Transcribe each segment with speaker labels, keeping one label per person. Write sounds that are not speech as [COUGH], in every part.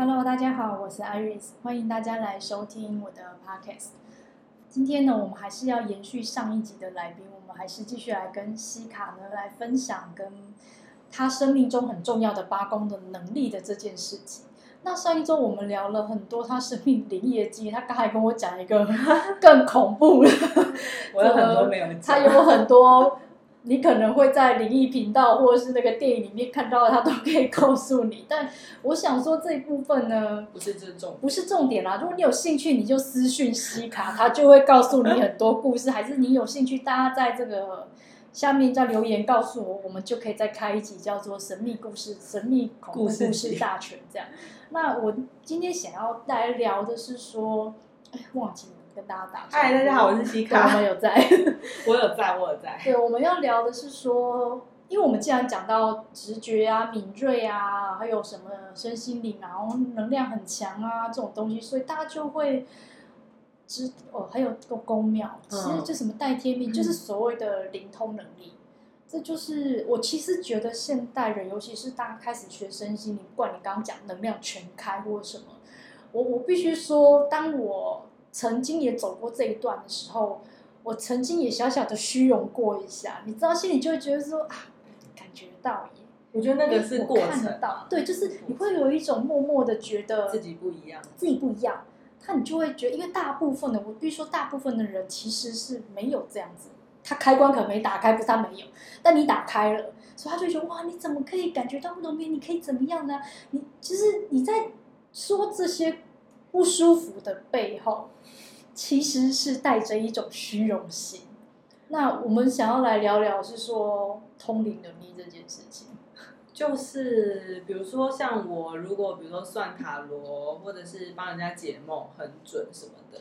Speaker 1: Hello，大家好，我是 Iris，欢迎大家来收听我的 Podcast。今天呢，我们还是要延续上一集的来宾，我们还是继续来跟西卡呢来分享跟他生命中很重要的八宫的能力的这件事情。那上一周我们聊了很多他生命灵异的经验，他刚才跟我讲一个 [LAUGHS] 更恐怖的，
Speaker 2: 我有很多没有讲，
Speaker 1: 他有很多。你可能会在灵异频道或者是那个电影里面看到，他都可以告诉你。但我想说这一部分呢，
Speaker 2: 不是这重，
Speaker 1: 不是重点啦。如果你有兴趣，你就私讯西卡，他就会告诉你很多故事。还是你有兴趣，大家在这个下面再留言告诉我，我们就可以再开一集叫做《神秘故事》、《神秘恐怖故事大全》这样。那我今天想要来聊的是说，哎，忘记了。跟大家打。
Speaker 2: 嗨，大家好，我是西卡。
Speaker 1: 我们有在，[LAUGHS]
Speaker 2: 我有在，我有在。
Speaker 1: 对，我们要聊的是说，因为我们既然讲到直觉啊、敏锐啊，还有什么身心灵啊，然后能量很强啊这种东西，所以大家就会知哦，还有个宫庙，其实就什么代天命，嗯、就是所谓的灵通能力。这就是我其实觉得现代人，尤其是大家开始学身心灵，不管你刚刚讲能量全开或者什么，我我必须说，当我。曾经也走过这一段的时候，我曾经也小小的虚荣过一下，你知道，心里就会觉得说啊，感觉到耶。
Speaker 2: 我觉得那个是过程，
Speaker 1: 看得到，对，就是你会有一种默默的觉得
Speaker 2: 自己不一样，
Speaker 1: 自己不一样。他你就会觉得，因为大部分的，我必须说，大部分的人其实是没有这样子，他开关可能没打开，不是他没有，但你打开了，所以他就会觉得哇，你怎么可以感觉到不同边？你可以怎么样呢？你其实你在说这些。不舒服的背后，其实是带着一种虚荣心。那我们想要来聊聊，是说通灵能力这件事情。
Speaker 2: 就是比如说，像我如果比如说算塔罗，或者是帮人家解梦很准什么的，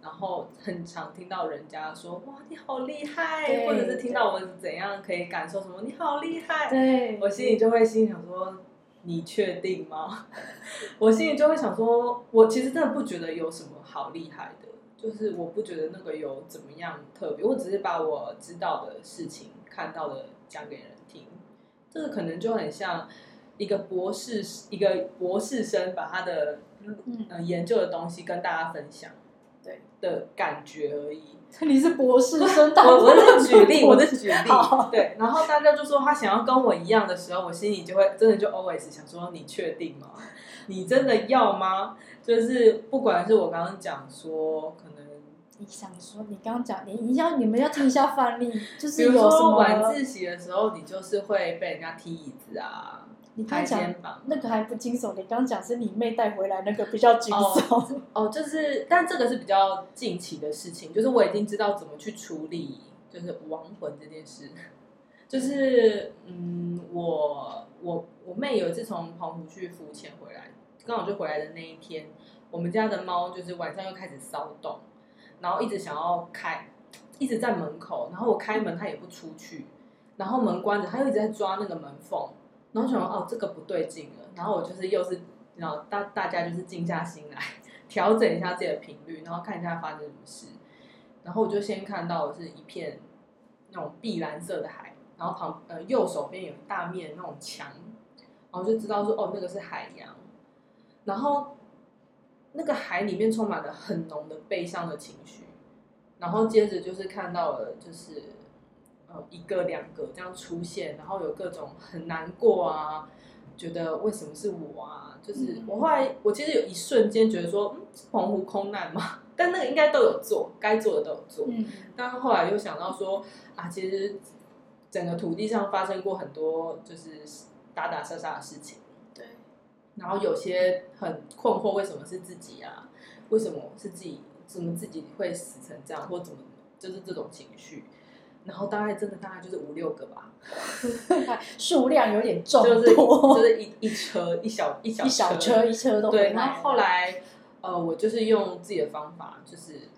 Speaker 2: 然后很常听到人家说：“哇，你好厉害！”或者是听到我怎样可以感受什么“你好厉害”，
Speaker 1: 对，
Speaker 2: 我心里就会心想说。你确定吗？[LAUGHS] 我心里就会想说，我其实真的不觉得有什么好厉害的，就是我不觉得那个有怎么样特别，我只是把我知道的事情、看到的讲给人听。这个可能就很像一个博士，一个博士生把他的呃研究的东西跟大家分享，对的感觉而已。
Speaker 1: 你是博士生，[LAUGHS]
Speaker 2: 我我是举例，我是举例，对。然后大家就说他想要跟我一样的时候，我心里就会真的就 always 想说：你确定吗？你真的要吗？就是不管是我刚刚讲说，可能
Speaker 1: 你想说，你刚刚讲，你你要你们要听一下范例，就是
Speaker 2: 有什么晚自习的时候，你就是会被人家踢椅子啊。
Speaker 1: 你刚讲那个还不惊悚，你刚讲是你妹带回来那个比较惊悚。
Speaker 2: 哦，哦，就是，但这个是比较近期的事情，就是我已经知道怎么去处理，就是亡魂这件事。就是，嗯，我我我妹有一次从澎湖去浮潜回来，刚好就回来的那一天，我们家的猫就是晚上又开始骚动，然后一直想要开，一直在门口，然后我开门它也不出去，然后门关着，它又一直在抓那个门缝。然后想说哦，这个不对劲了。然后我就是又是，然后大大家就是静下心来，[LAUGHS] 调整一下自己的频率，然后看一下发生什么事。然后我就先看到是一片那种碧蓝色的海，然后旁呃右手边有大面那种墙，然后就知道说哦，那个是海洋。然后那个海里面充满了很浓的悲伤的情绪。然后接着就是看到了就是。一个两个这样出现，然后有各种很难过啊，觉得为什么是我啊？就是我后来，我其实有一瞬间觉得说，嗯，澎湖空难嘛，[LAUGHS] 但那个应该都有做，该做的都有做。嗯。但后来又想到说，啊，其实整个土地上发生过很多就是打打杀杀的事情。对。然后有些很困惑，为什么是自己啊？为什么是自己？怎么自己会死成这样？或怎么？就是这种情绪。然后大概真的大概就是五六个吧，[LAUGHS]
Speaker 1: 数量有点重，
Speaker 2: 就是就是一一车一小一小
Speaker 1: 一小车一车都
Speaker 2: 对。然后后来呃，我就是用自己的方法，就是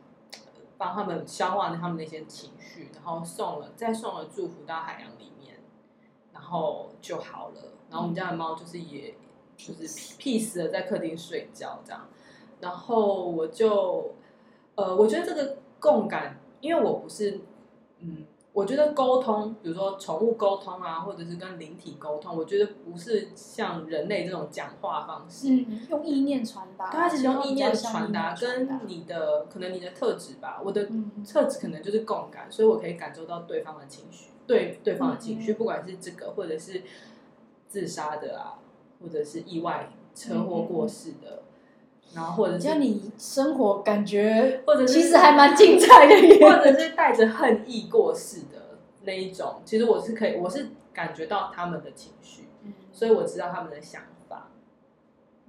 Speaker 2: 帮他们消化他们那些情绪，然后送了再送了祝福到海洋里面，然后就好了。然后我们家的猫就是也就是 peace 的在客厅睡觉这样。然后我就呃，我觉得这个共感，因为我不是嗯。我觉得沟通，比如说宠物沟通啊，或者是跟灵体沟通，我觉得不是像人类这种讲话方式，
Speaker 1: 嗯，用意念传达，
Speaker 2: 对，它其实用意念传达，跟你的可能你的特质吧，我的特质可能就是共感，所以我可以感受到对方的情绪，对对方的情绪，不管是这个或者是自杀的啊，或者是意外车祸过世的。然后或者是
Speaker 1: 你生活感觉，或者其实还蛮精彩的，
Speaker 2: 或者是带着恨意过世的那一种，其实我是可以，我是感觉到他们的情绪，嗯，所以我知道他们的想法。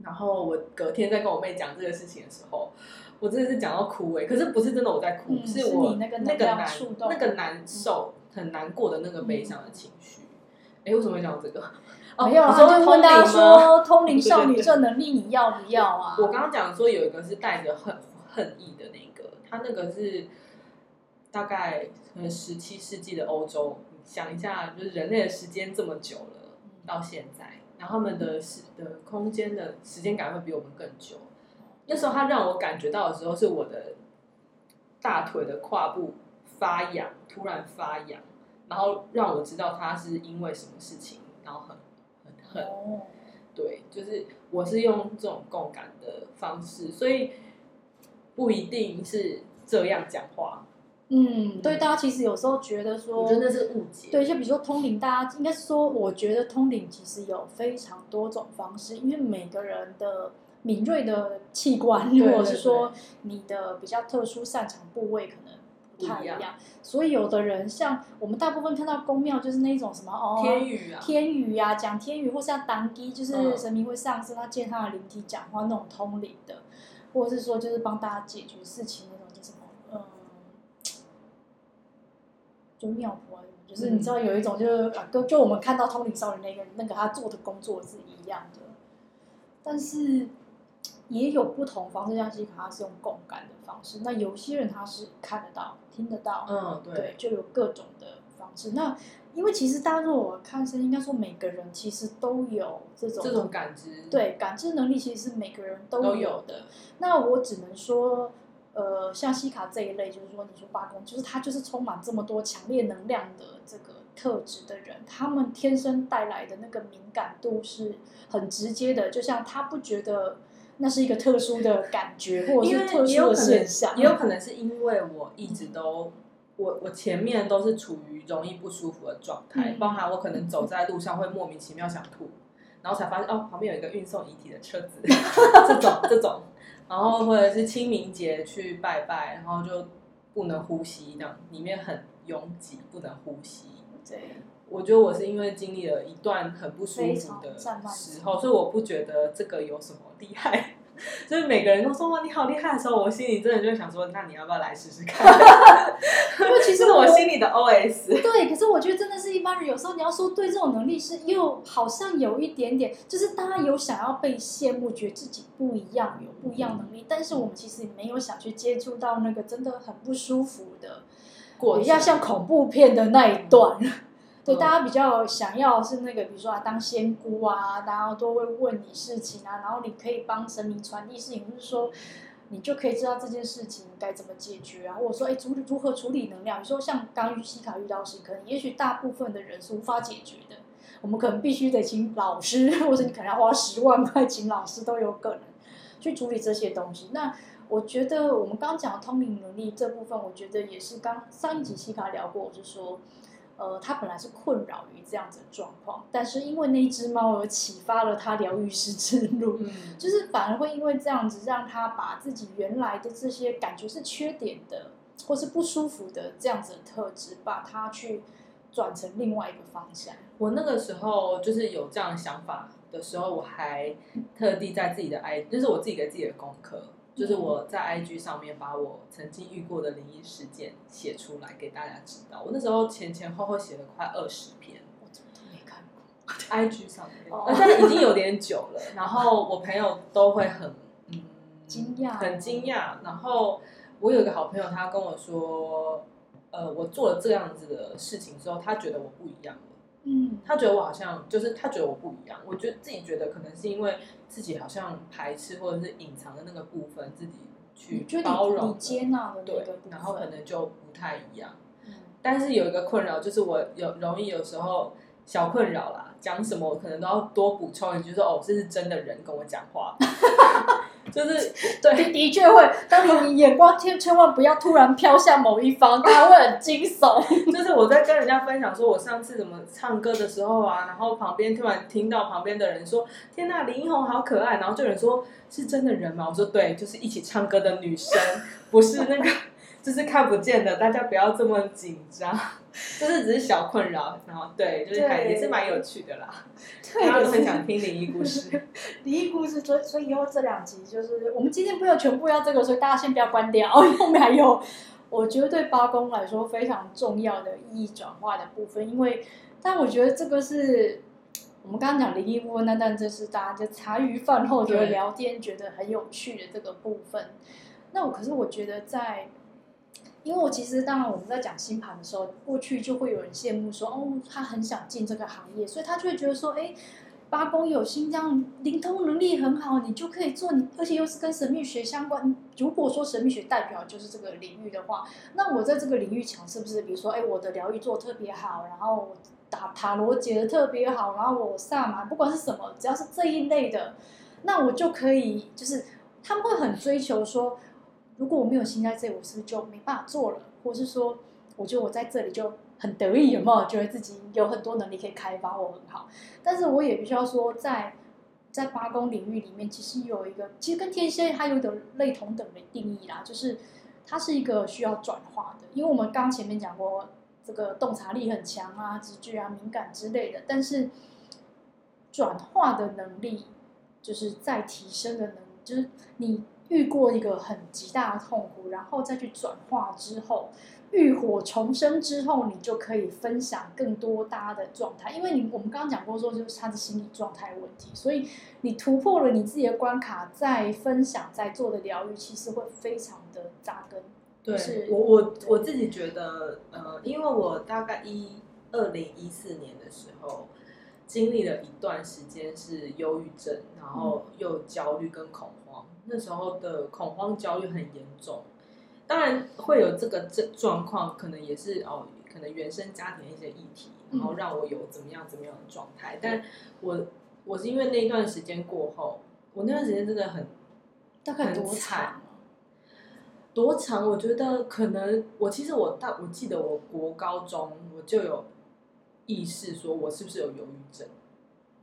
Speaker 2: 然后我隔天在跟我妹讲这个事情的时候，我真的是讲到哭哎，可是不是真的我在哭，
Speaker 1: 嗯、
Speaker 2: 是我
Speaker 1: 那个
Speaker 2: 那个难那个难受、很难过的那个悲伤的情绪。哎、嗯，为什么会讲到这个？
Speaker 1: 哦、没有，他就问他说：“通灵少女这能力你要不要啊？”
Speaker 2: 我刚刚讲说有一个是带着恨恨意的那个，他那个是大概可能十七世纪的欧洲。想一下，就是人类的时间这么久了，到现在，然后他们的时的空间的时间感会比我们更久。那时候他让我感觉到的时候，是我的大腿的胯部发痒，突然发痒，然后让我知道他是因为什么事情，然后很。哦，对，就是我是用这种共感的方式，所以不一定是这样讲话。
Speaker 1: 嗯，对，大家其实有时候觉得说，
Speaker 2: 我觉得是误解。
Speaker 1: 对，就比如说通灵，大家应该说，我觉得通灵其实有非常多种方式，因为每个人的敏锐的器官，或者是说你的比较特殊擅长部位。一样，所以有的人像我们大部分看到宫庙，就是那种什么哦，
Speaker 2: 天语啊，
Speaker 1: 天语啊，讲天语，或是像当机，就是神明会上身，他见他的灵体讲话那种通灵的，或者是说就是帮大家解决事情那种叫什么，嗯，就庙婆，就是你知道有一种就是啊，就就我们看到通灵少女那个那个他做的工作是一样的，但是。也有不同方式，像西卡他是用共感的方式，那有些人他是看得到、听得到，
Speaker 2: 嗯，对，
Speaker 1: 对，就有各种的方式。那因为其实大家如果看是应该说每个人其实都有这种
Speaker 2: 这种感知，
Speaker 1: 对，感知能力其实是每个人都有的。有的那我只能说，呃，像西卡这一类，就是说你说八宫，就是他就是充满这么多强烈能量的这个特质的人，他们天生带来的那个敏感度是很直接的，就像他不觉得。那是一个特殊的感觉，或者是特殊的现象，
Speaker 2: 也有可能是因为我一直都，我我前面都是处于容易不舒服的状态，嗯、包含我可能走在路上会莫名其妙想吐，然后才发现哦，旁边有一个运送遗体的车子，[LAUGHS] 这种 [LAUGHS] 这种，然后或者是清明节去拜拜，然后就不能呼吸，这样里面很拥挤，不能呼吸。
Speaker 1: 对，
Speaker 2: 我觉得我是因为经历了一段很不舒服的时候，所以我不觉得这个有什么厉害。[LAUGHS] 所以每个人都说哇，你好厉害的时候，我心里真的就想说，那你要不要来试试看？[LAUGHS] 因为其实我心里的 OS。
Speaker 1: 对，可是我觉得真的是一般人，有时候你要说对这种能力是又好像有一点点，就是大家有想要被羡慕，觉得自己不一样，有不一样能力，但是我们其实没有想去接触到那个真的很不舒服的，比较像恐怖片的那一段。对，大家比较想要是那个，比如说啊，当仙姑啊，然后都会问你事情啊，然后你可以帮神明传递事情，就是说你就可以知道这件事情该怎么解决啊，或者说哎，如如何处理能量？比如说像刚刚西卡遇到时，可能也许大部分的人是无法解决的，我们可能必须得请老师，或者你可能要花十万块请老师都有可能去处理这些东西。那我觉得我们刚刚讲的通灵能力这部分，我觉得也是刚上一集西卡聊过，就是说。呃，他本来是困扰于这样子的状况，但是因为那只猫而启发了他疗愈师之路，嗯、就是反而会因为这样子让他把自己原来的这些感觉是缺点的，或是不舒服的这样子的特质，把它去转成另外一个方向。
Speaker 2: 我那个时候就是有这样的想法的时候，我还特地在自己的 I，就是我自己给自己的功课。就是我在 IG 上面把我曾经遇过的灵异事件写出来给大家知道。我那时候前前后后写了快二十篇，
Speaker 1: 我怎么都没看过。[LAUGHS]
Speaker 2: IG 上面，但是已经有点久了。然后我朋友都会很嗯 [LAUGHS]
Speaker 1: 惊讶，
Speaker 2: 很惊讶。然后我有一个好朋友，他跟我说，呃，我做了这样子的事情之后，他觉得我不一样。
Speaker 1: 嗯，
Speaker 2: 他觉得我好像就是他觉得我不一样，我觉得自己觉得可能是因为自己好像排斥或者是隐藏的那个部分，自己去包容、
Speaker 1: 接纳的
Speaker 2: 对，然后可能就不太一样。
Speaker 1: 嗯，
Speaker 2: 但是有一个困扰就是我有容易有时候小困扰啦，讲什么我可能都要多补充一句说哦，这是真的人跟我讲话。[LAUGHS] 就是对，[LAUGHS]
Speaker 1: 的的确会。当你眼光千千万不要突然飘向某一方，他会很惊悚。[LAUGHS]
Speaker 2: 就是我在跟人家分享说，我上次怎么唱歌的时候啊，然后旁边突然听到旁边的人说：“天呐，林宏好可爱。”然后就有人说：“是真的人吗？”我说：“对，就是一起唱歌的女生，不是那个，就是看不见的。大家不要这么紧张，[LAUGHS] 就是只是小困扰。然后对，就是还也是蛮有趣的啦。”大家都很想听灵异故事，[LAUGHS]
Speaker 1: 灵异故事，所以所以以后这两集就是我们今天不要全部要这个，所以大家先不要关掉，[LAUGHS] 后面还有我觉得对八公来说非常重要的意义转化的部分，因为但我觉得这个是我们刚刚讲灵异部分，那但这是大家就茶余饭后觉得聊天觉得很有趣的这个部分。那我可是我觉得在。因为我其实当然我们在讲星盘的时候，过去就会有人羡慕说，哦，他很想进这个行业，所以他就会觉得说，哎，八宫有星这样灵通能力很好，你就可以做你，而且又是跟神秘学相关。如果说神秘学代表就是这个领域的话，那我在这个领域强是不是？比如说，哎，我的疗愈做特别好，然后打塔罗解得特别好，然后我萨满不管是什么，只要是这一类的，那我就可以，就是他们会很追求说。如果我没有心在这里，我是不是就没办法做了？或是说，我觉得我在这里就很得意，有没有？觉得自己有很多能力可以开发，我很好。但是我也必须要说，在在八宫领域里面，其实有一个，其实跟天蝎它有点类同等的定义啦，就是它是一个需要转化的。因为我们刚前面讲过，这个洞察力很强啊，直觉啊，敏感之类的。但是转化的能力，就是再提升的能力，就是你。遇过一个很极大的痛苦，然后再去转化之后，浴火重生之后，你就可以分享更多大家的状态。因为你我们刚刚讲过说，就是他的心理状态问题，所以你突破了你自己的关卡，再分享、再做的疗愈，其实会非常的扎根。
Speaker 2: 对，是我我我自己觉得，呃，因为我大概一二零一四年的时候，经历了一段时间是忧郁症，然后又焦虑跟恐慌。那时候的恐慌焦虑很严重，当然会有这个这状况，可能也是哦，可能原生家庭的一些议题，然后让我有怎么样怎么样的状态。嗯、但我我是因为那一段时间过后，我那段时间真的很
Speaker 1: 大概多惨，
Speaker 2: 多长？我觉得可能我其实我大我记得我国高中我就有意识说我是不是有忧郁症。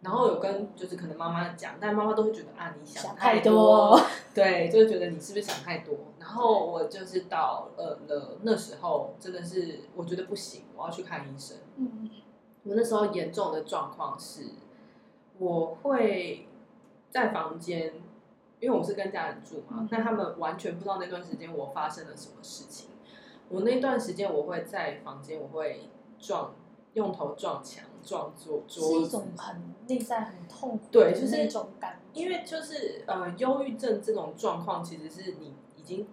Speaker 2: 然后有跟就是可能妈妈讲，但妈妈都会觉得啊，你想太多，[LAUGHS] 太多对，就觉得你是不是想太多。然后我就是到呃了那时候，真的是我觉得不行，我要去看医生。嗯，我那时候严重的状况是，我会在房间，因为我是跟家人住嘛，那、嗯、他们完全不知道那段时间我发生了什么事情。我那段时间我会在房间，我会撞，用头撞墙。撞桌桌子，是一种
Speaker 1: 很内在很痛苦，
Speaker 2: 对，就是
Speaker 1: 那种感觉。
Speaker 2: 因为就是呃，忧郁症这种状况，其实是你已经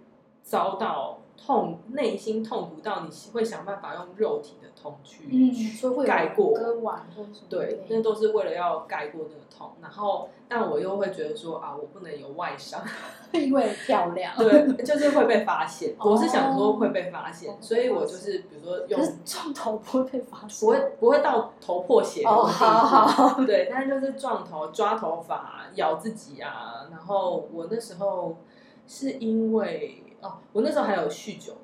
Speaker 2: 遭到痛，内心痛苦到你会想办法用肉体的痛去嗯盖过
Speaker 1: 割腕或什么。
Speaker 2: 对，那都是为了要盖过那个痛。然后，但我又会觉得说啊，我不能有外伤，[LAUGHS] [LAUGHS]
Speaker 1: 因为漂亮。
Speaker 2: 对，就是会被发现。我是想说会被发现，所以我就是比如说用
Speaker 1: 撞头不会被发现，
Speaker 2: 不会不会到头破血流。
Speaker 1: 哦，好好。
Speaker 2: 对，但是就是撞头、抓头发、咬自己啊。然后我那时候是因为哦，我那时候还有酗酒。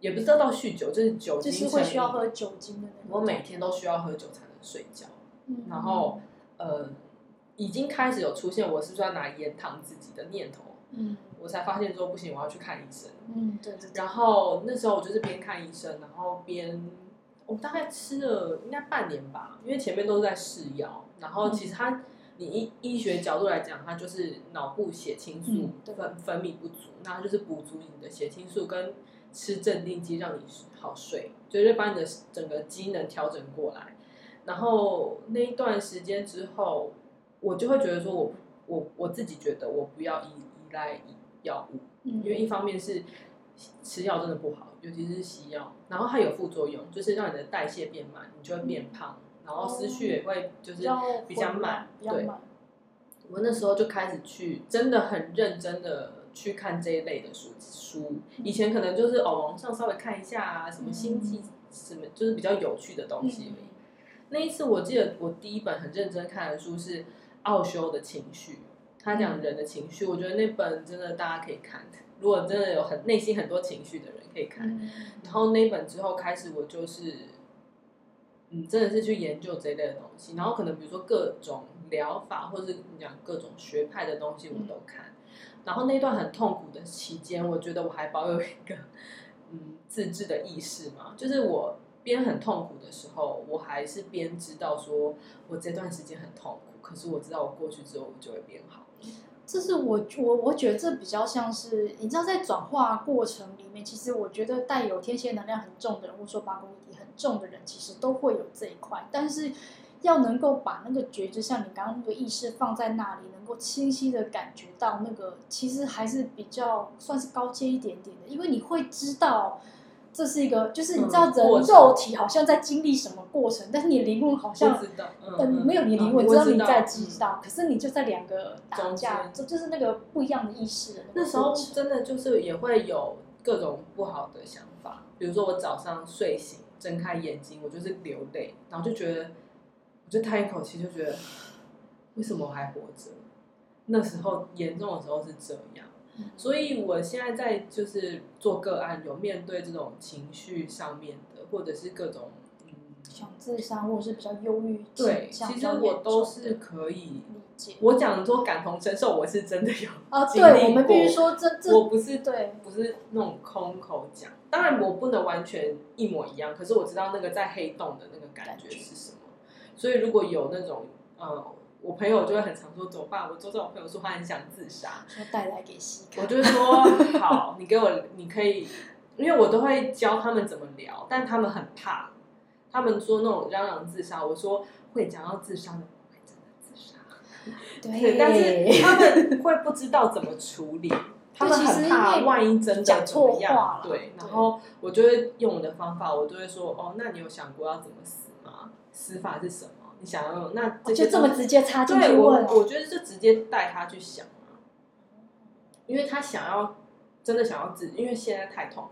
Speaker 2: 也不知道到酗酒，就是酒精，
Speaker 1: 就是会需要喝酒精的那种。
Speaker 2: 我每天都需要喝酒才能睡觉，嗯、然后呃，已经开始有出现我是不是要拿盐糖自己的念头，嗯，我才发现说不行，我要去看医生，
Speaker 1: 嗯，对，对，对。
Speaker 2: 然后那时候我就是边看医生，然后边我大概吃了应该半年吧，因为前面都是在试药，然后其实它、嗯、你医医学角度来讲，它就是脑部血清素分分泌不足，那它就是补足你的血清素跟。吃镇定剂让你好睡，就是把你的整个机能调整过来。然后那一段时间之后，我就会觉得说我，我我我自己觉得我不要依依赖药物，嗯，因为一方面是吃药真的不好，尤其是西药，然后它有副作用，就是让你的代谢变慢，你就会变胖，然后思绪也会就是比较慢。对，我那时候就开始去真的很认真的。去看这一类的书书，以前可能就是哦，网上稍微看一下啊，什么星际什么，就是比较有趣的东西而已。嗯、那一次我记得我第一本很认真看的书是奥修的情绪，他讲人的情绪，嗯、我觉得那本真的大家可以看。如果真的有很内心很多情绪的人可以看。嗯、然后那本之后开始，我就是嗯，真的是去研究这一类的东西。然后可能比如说各种疗法，或是你讲各种学派的东西，我都看。嗯然后那段很痛苦的期间，我觉得我还保有一个嗯自制的意识嘛，就是我边很痛苦的时候，我还是边知道说我这段时间很痛苦，可是我知道我过去之后我就会变好。
Speaker 1: 这是我我我觉得这比较像是你知道在转化过程里面，其实我觉得带有天蝎能量很重的人，或者说八宫一体很重的人，其实都会有这一块，但是。要能够把那个觉知，像你刚刚那个意识放在那里，能够清晰的感觉到那个，其实还是比较算是高阶一点点的，因为你会知道这是一个，就是你知道人肉体好像在经历什么过程，嗯、但是你灵魂好像嗯，嗯没有你灵魂，知道你在知道，可是你就在两个打架，就就是那个不一样的意识的那。
Speaker 2: 那时候真的就是也会有各种不好的想法，比如说我早上睡醒睁开眼睛，我就是流泪，然后就觉得。我就叹一口气，就觉得为什么我还活着？那时候严重的时候是这样，所以我现在在就是做个案，有面对这种情绪上面的，或者是各种嗯
Speaker 1: 想自杀，或者是比较忧郁。
Speaker 2: 对，其实我都是可以理解。我讲说感同身受，我是真的有
Speaker 1: 啊。对，我们必须说这这，
Speaker 2: 我不是对，不是那种空口讲。当然，我不能完全一模一样，可是我知道那个在黑洞的那个感觉是什么。所以如果有那种，呃，我朋友就会很常说怎么办？我周遭我朋友说他很想自杀，
Speaker 1: 说带来给西卡。
Speaker 2: 我就说好，你给我，你可以，因为我都会教他们怎么聊，但他们很怕，他们说那种嚷嚷自杀，我说会讲到自杀的不会真的自杀，[LAUGHS] 对，但是他们会不知道怎么处理，[LAUGHS] 他们很怕万一真的怎么样，对，然后我就会用我的方法，我就会说哦，那你有想过要怎么死吗？死法是什么？你想要用那这
Speaker 1: 就这么直接插进去问？
Speaker 2: 我我觉得就直接带他去想啊，因为他想要真的想要自，因为现在太痛苦。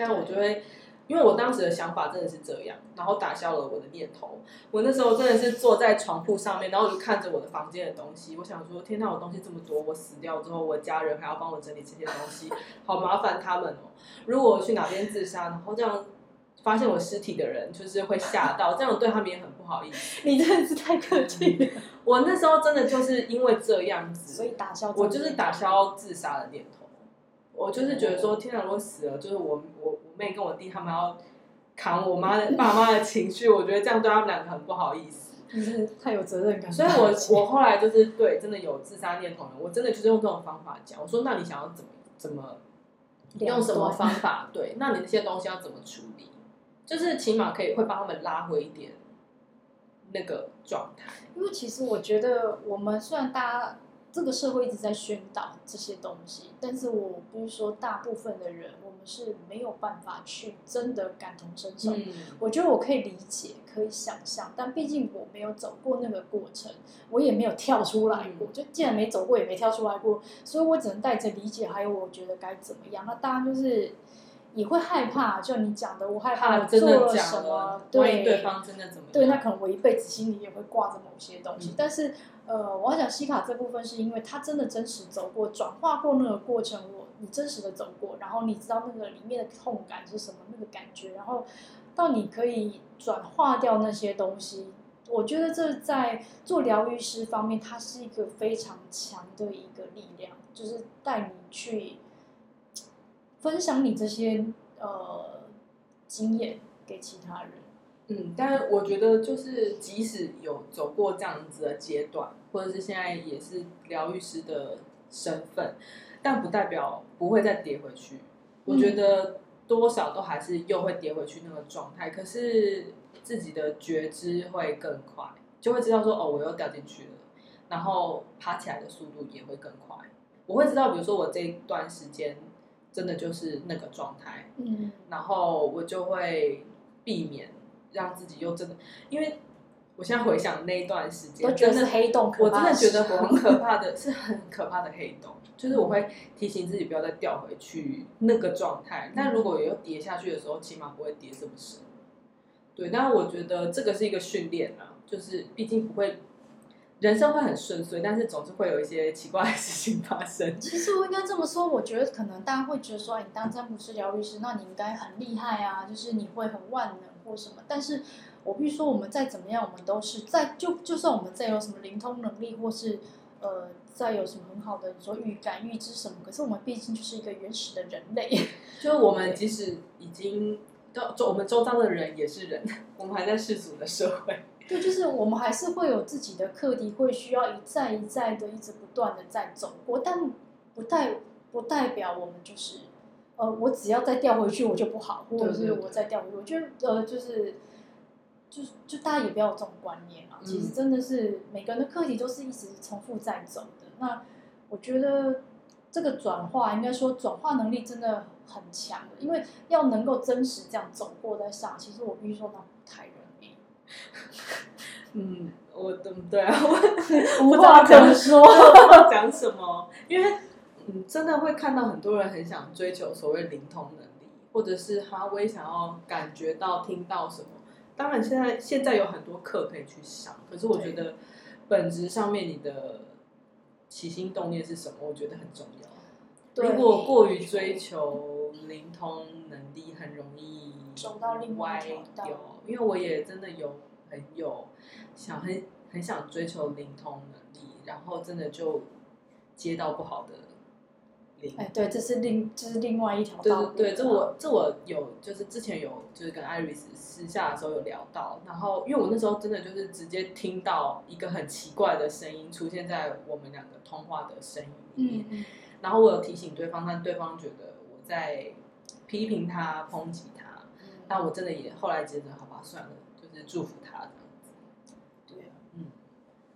Speaker 2: 但我就会，因为我当时的想法真的是这样，然后打消了我的念头。我那时候真的是坐在床铺上面，然后就看着我的房间的东西。我想说，天哪，我东西这么多，我死掉之后，我家人还要帮我整理这些东西，[LAUGHS] 好麻烦他们哦。如果我去哪边自杀，然后这样。发现我尸体的人就是会吓到，这样对他们也很不好意思。[LAUGHS]
Speaker 1: 你真的是太客气了。
Speaker 2: 我那时候真的就是因为这样子，
Speaker 1: 所以打消
Speaker 2: 我就是打消自杀的念头。我就是觉得说，天哪，如果死了，就是我我我妹跟我弟他们要扛我妈的爸妈的情绪，我觉得这样对他们两个很不好意思。
Speaker 1: 太有责任感。
Speaker 2: 所以我我后来就是对真的有自杀念头了，我真的就是用这种方法讲。我说，那你想要怎么怎么用什么方法？对，那你那些东西要怎么处理？就是起码可以会帮他们拉回一点那个状态，
Speaker 1: 因为其实我觉得我们虽然大家这个社会一直在宣导这些东西，但是我不是说大部分的人我们是没有办法去真的感同身受。嗯，我觉得我可以理解，可以想象，但毕竟我没有走过那个过程，我也没有跳出来过。就既然没走过，也没跳出来过，所以我只能带着理解，还有我觉得该怎么样。那大家就是。也会害怕，就你讲的，我害怕我做了什么，对
Speaker 2: 对方真的怎么样？
Speaker 1: 对，那可能我一辈子心里也会挂着某些东西。嗯、但是，呃，我要讲西卡这部分，是因为他真的真实走过、转化过那个过程，我你真实的走过，然后你知道那个里面的痛感是什么，那个感觉，然后到你可以转化掉那些东西。我觉得这在做疗愈师方面，它是一个非常强的一个力量，就是带你去。分享你这些呃经验给其他人，
Speaker 2: 嗯，但我觉得就是即使有走过这样子的阶段，或者是现在也是疗愈师的身份，但不代表不会再跌回去。我觉得多少都还是又会跌回去那个状态，可是自己的觉知会更快，就会知道说哦，我又掉进去了，然后爬起来的速度也会更快。我会知道，比如说我这一段时间。真的就是那个状态，嗯，然后我就会避免让自己又真的，因为我现在回想那一段时间，
Speaker 1: 真的黑洞，
Speaker 2: 我真的觉得很可怕的，是很可怕的黑洞，就是我会提醒自己不要再掉回去那个状态。但如果有跌下去的时候，起码不会跌这么深。对，但我觉得这个是一个训练啊，就是毕竟不会，人生会很顺遂，但是总是会有一些奇怪的事情发生。[LAUGHS]
Speaker 1: 其实我应该这么说，我觉得可能大家会觉得说，哎你当占卜师、疗愈师，那你应该很厉害啊，就是你会很万能或什么。但是我必须说，我们再怎么样，我们都是在就就算我们再有什么灵通能力，或是呃再有什么很好的说预感、预知什么，可是我们毕竟就是一个原始的人类，[LAUGHS]
Speaker 2: 就是我们即使已经。周我们周遭的人也是人，[LAUGHS] 我们还在世俗的社会。
Speaker 1: 对，就是我们还是会有自己的课题，会需要一再一再的一直不断的在走过，但不代不代表我们就是，呃，我只要再调回去我就不好，或者是我再调回去，我觉得呃，就是，就就大家也不要有这种观念啊。其实真的是每个人的课题都是一直重复在走的。那我觉得。这个转化应该说转化能力真的很强的，因为要能够真实这样走过在上，其实我必须说那不太容易。[LAUGHS]
Speaker 2: 嗯，我对对啊，
Speaker 1: 我无话可说，[LAUGHS]
Speaker 2: 讲什么？因为嗯，真的会看到很多人很想追求所谓灵通能力，或者是哈，我也想要感觉到听到什么。当然，现在现在有很多课可以去上，可是我觉得本质上面你的。起心动念是什么？我觉得很重要。如果过于追求灵通能力，很容易
Speaker 1: 走到另外一条。
Speaker 2: 因为我也真的有很有想很很想追求灵通能力，然后真的就接到不好的灵。
Speaker 1: 哎，对，这是另这是另外一条道。
Speaker 2: 对对对，这我这我有，就是之前有就是跟 Iris 私下的时候有聊到，然后因为我那时候真的就是直接听到一个很奇怪的声音出现在我们两个通话的声音里面，嗯、然后我有提醒对方，但对方觉得我在批评他、抨击他，那、嗯、我真的也后来觉得好吧，算了，就是祝福他这样子。
Speaker 1: 对啊，嗯，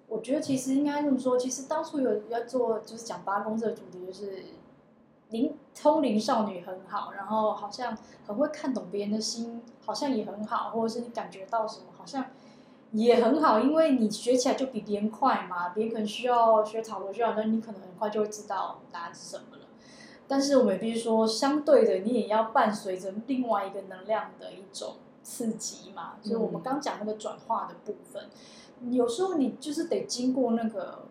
Speaker 1: 我觉得其实应该这么说，其实当初有要做就是讲八公这个主题，就是灵通灵少女很好，然后好像很会看懂别人的心，好像也很好，或者是你感觉到什么，好像。也很好，因为你学起来就比别人快嘛。别人可能需要学塔罗，需要，那你可能很快就会知道答案是什么了。但是我们必须说，相对的，你也要伴随着另外一个能量的一种刺激嘛。所以我们刚讲那个转化的部分，嗯、有时候你就是得经过那个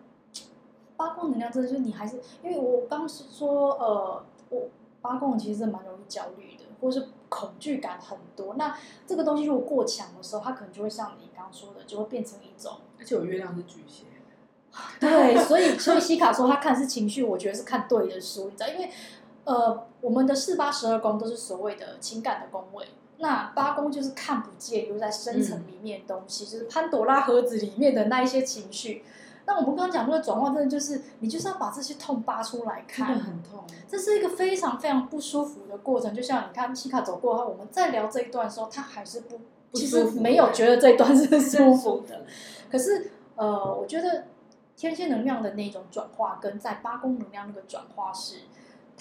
Speaker 1: 八宫能量，真的就是你还是因为我刚是说，呃，我八宫其实是蛮容易焦虑的，或是。恐惧感很多，那这个东西如果过强的时候，它可能就会像你刚刚说的，就会变成一种。
Speaker 2: 而且我月亮是巨蟹。[LAUGHS]
Speaker 1: 对，所以所以西卡说他看是情绪，我觉得是看对的书，你知道，因为呃，我们的四八十二宫都是所谓的情感的宫位，那八宫就是看不见，留在深层里面的东西，嗯、就是潘朵拉盒子里面的那一些情绪。那我们刚刚讲那个转化，真的就是你就是要把这些痛扒出来看，
Speaker 2: 真的很痛。
Speaker 1: 这是一个非常非常不舒服的过程。就像你看，西卡走过后，我们在聊这一段的时候，他还是不，不其实没有觉得这一段是 [LAUGHS] 舒服的。可是，呃，我觉得天蝎能量的那种转化，跟在八宫能量那个转化是。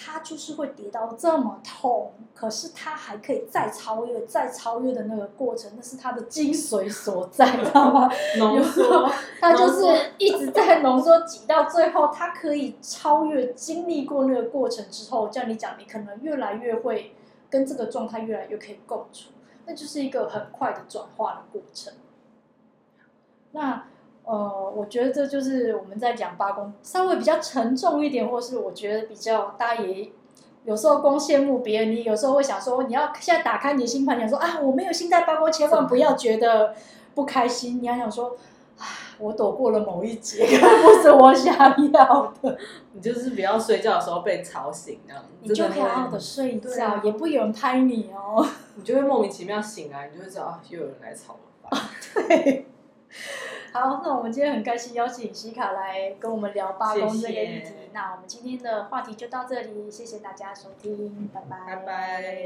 Speaker 1: 他就是会跌到这么痛，可是他还可以再超越、再超越的那个过程，那是他的精髓所在，知道吗？
Speaker 2: 浓缩，
Speaker 1: 他就是一直在浓缩，挤到最后，他可以超越、经历过那个过程之后，像你讲，你可能越来越会跟这个状态越来越可以共处，那就是一个很快的转化的过程。那。呃，我觉得这就是我们在讲八宫，稍微比较沉重一点，或是我觉得比较大家也有时候光羡慕别人，你有时候会想说，你要现在打开你的星盘，你想说啊，我没有星在八宫，千万不要觉得不开心。你要想说，啊，我躲过了某一劫，不是我想要的。[LAUGHS]
Speaker 2: 你就是不要睡觉的时候被吵醒，这样
Speaker 1: 你就好好的睡觉，啊、也不有人拍你哦。
Speaker 2: 你就会莫名其妙醒来，你就会知道啊，又有人来吵了吧？[LAUGHS]
Speaker 1: 对。好，那我们今天很开心邀请西卡来跟我们聊罢工这个议题。谢谢。那我们今天的话题就到这里，谢谢大家收听，拜拜。
Speaker 2: 拜拜。